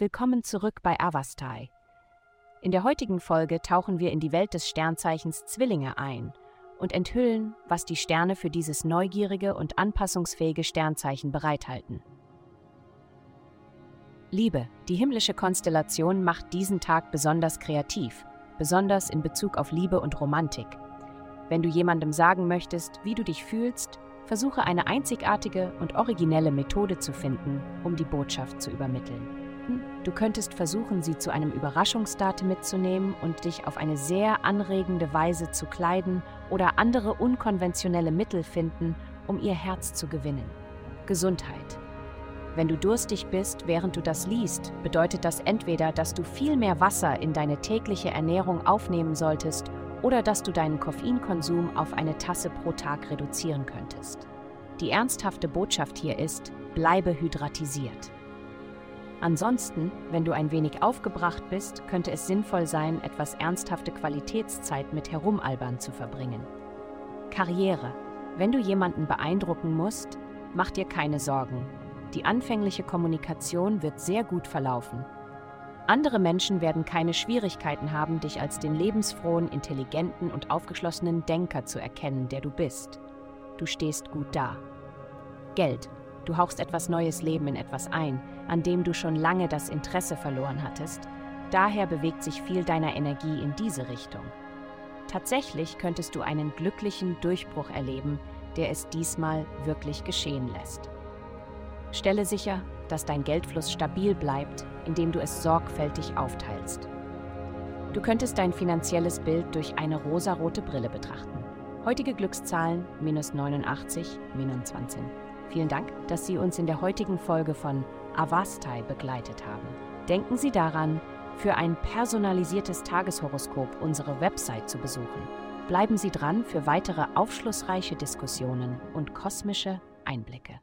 Willkommen zurück bei Avastai. In der heutigen Folge tauchen wir in die Welt des Sternzeichens Zwillinge ein und enthüllen, was die Sterne für dieses neugierige und anpassungsfähige Sternzeichen bereithalten. Liebe, die himmlische Konstellation macht diesen Tag besonders kreativ, besonders in Bezug auf Liebe und Romantik. Wenn du jemandem sagen möchtest, wie du dich fühlst, versuche eine einzigartige und originelle Methode zu finden, um die Botschaft zu übermitteln. Du könntest versuchen, sie zu einem Überraschungsdate mitzunehmen und dich auf eine sehr anregende Weise zu kleiden oder andere unkonventionelle Mittel finden, um ihr Herz zu gewinnen. Gesundheit. Wenn du durstig bist, während du das liest, bedeutet das entweder, dass du viel mehr Wasser in deine tägliche Ernährung aufnehmen solltest oder dass du deinen Koffeinkonsum auf eine Tasse pro Tag reduzieren könntest. Die ernsthafte Botschaft hier ist, bleibe hydratisiert. Ansonsten, wenn du ein wenig aufgebracht bist, könnte es sinnvoll sein, etwas ernsthafte Qualitätszeit mit Herumalbern zu verbringen. Karriere. Wenn du jemanden beeindrucken musst, mach dir keine Sorgen. Die anfängliche Kommunikation wird sehr gut verlaufen andere Menschen werden keine Schwierigkeiten haben, dich als den lebensfrohen, intelligenten und aufgeschlossenen Denker zu erkennen, der du bist. Du stehst gut da. Geld. Du hauchst etwas neues Leben in etwas ein, an dem du schon lange das Interesse verloren hattest. Daher bewegt sich viel deiner Energie in diese Richtung. Tatsächlich könntest du einen glücklichen Durchbruch erleben, der es diesmal wirklich geschehen lässt. Stelle sicher, dass dein Geldfluss stabil bleibt, indem du es sorgfältig aufteilst. Du könntest dein finanzielles Bild durch eine rosarote Brille betrachten. Heutige Glückszahlen minus 89, minus 20. Vielen Dank, dass Sie uns in der heutigen Folge von Avastai begleitet haben. Denken Sie daran, für ein personalisiertes Tageshoroskop unsere Website zu besuchen. Bleiben Sie dran für weitere aufschlussreiche Diskussionen und kosmische Einblicke.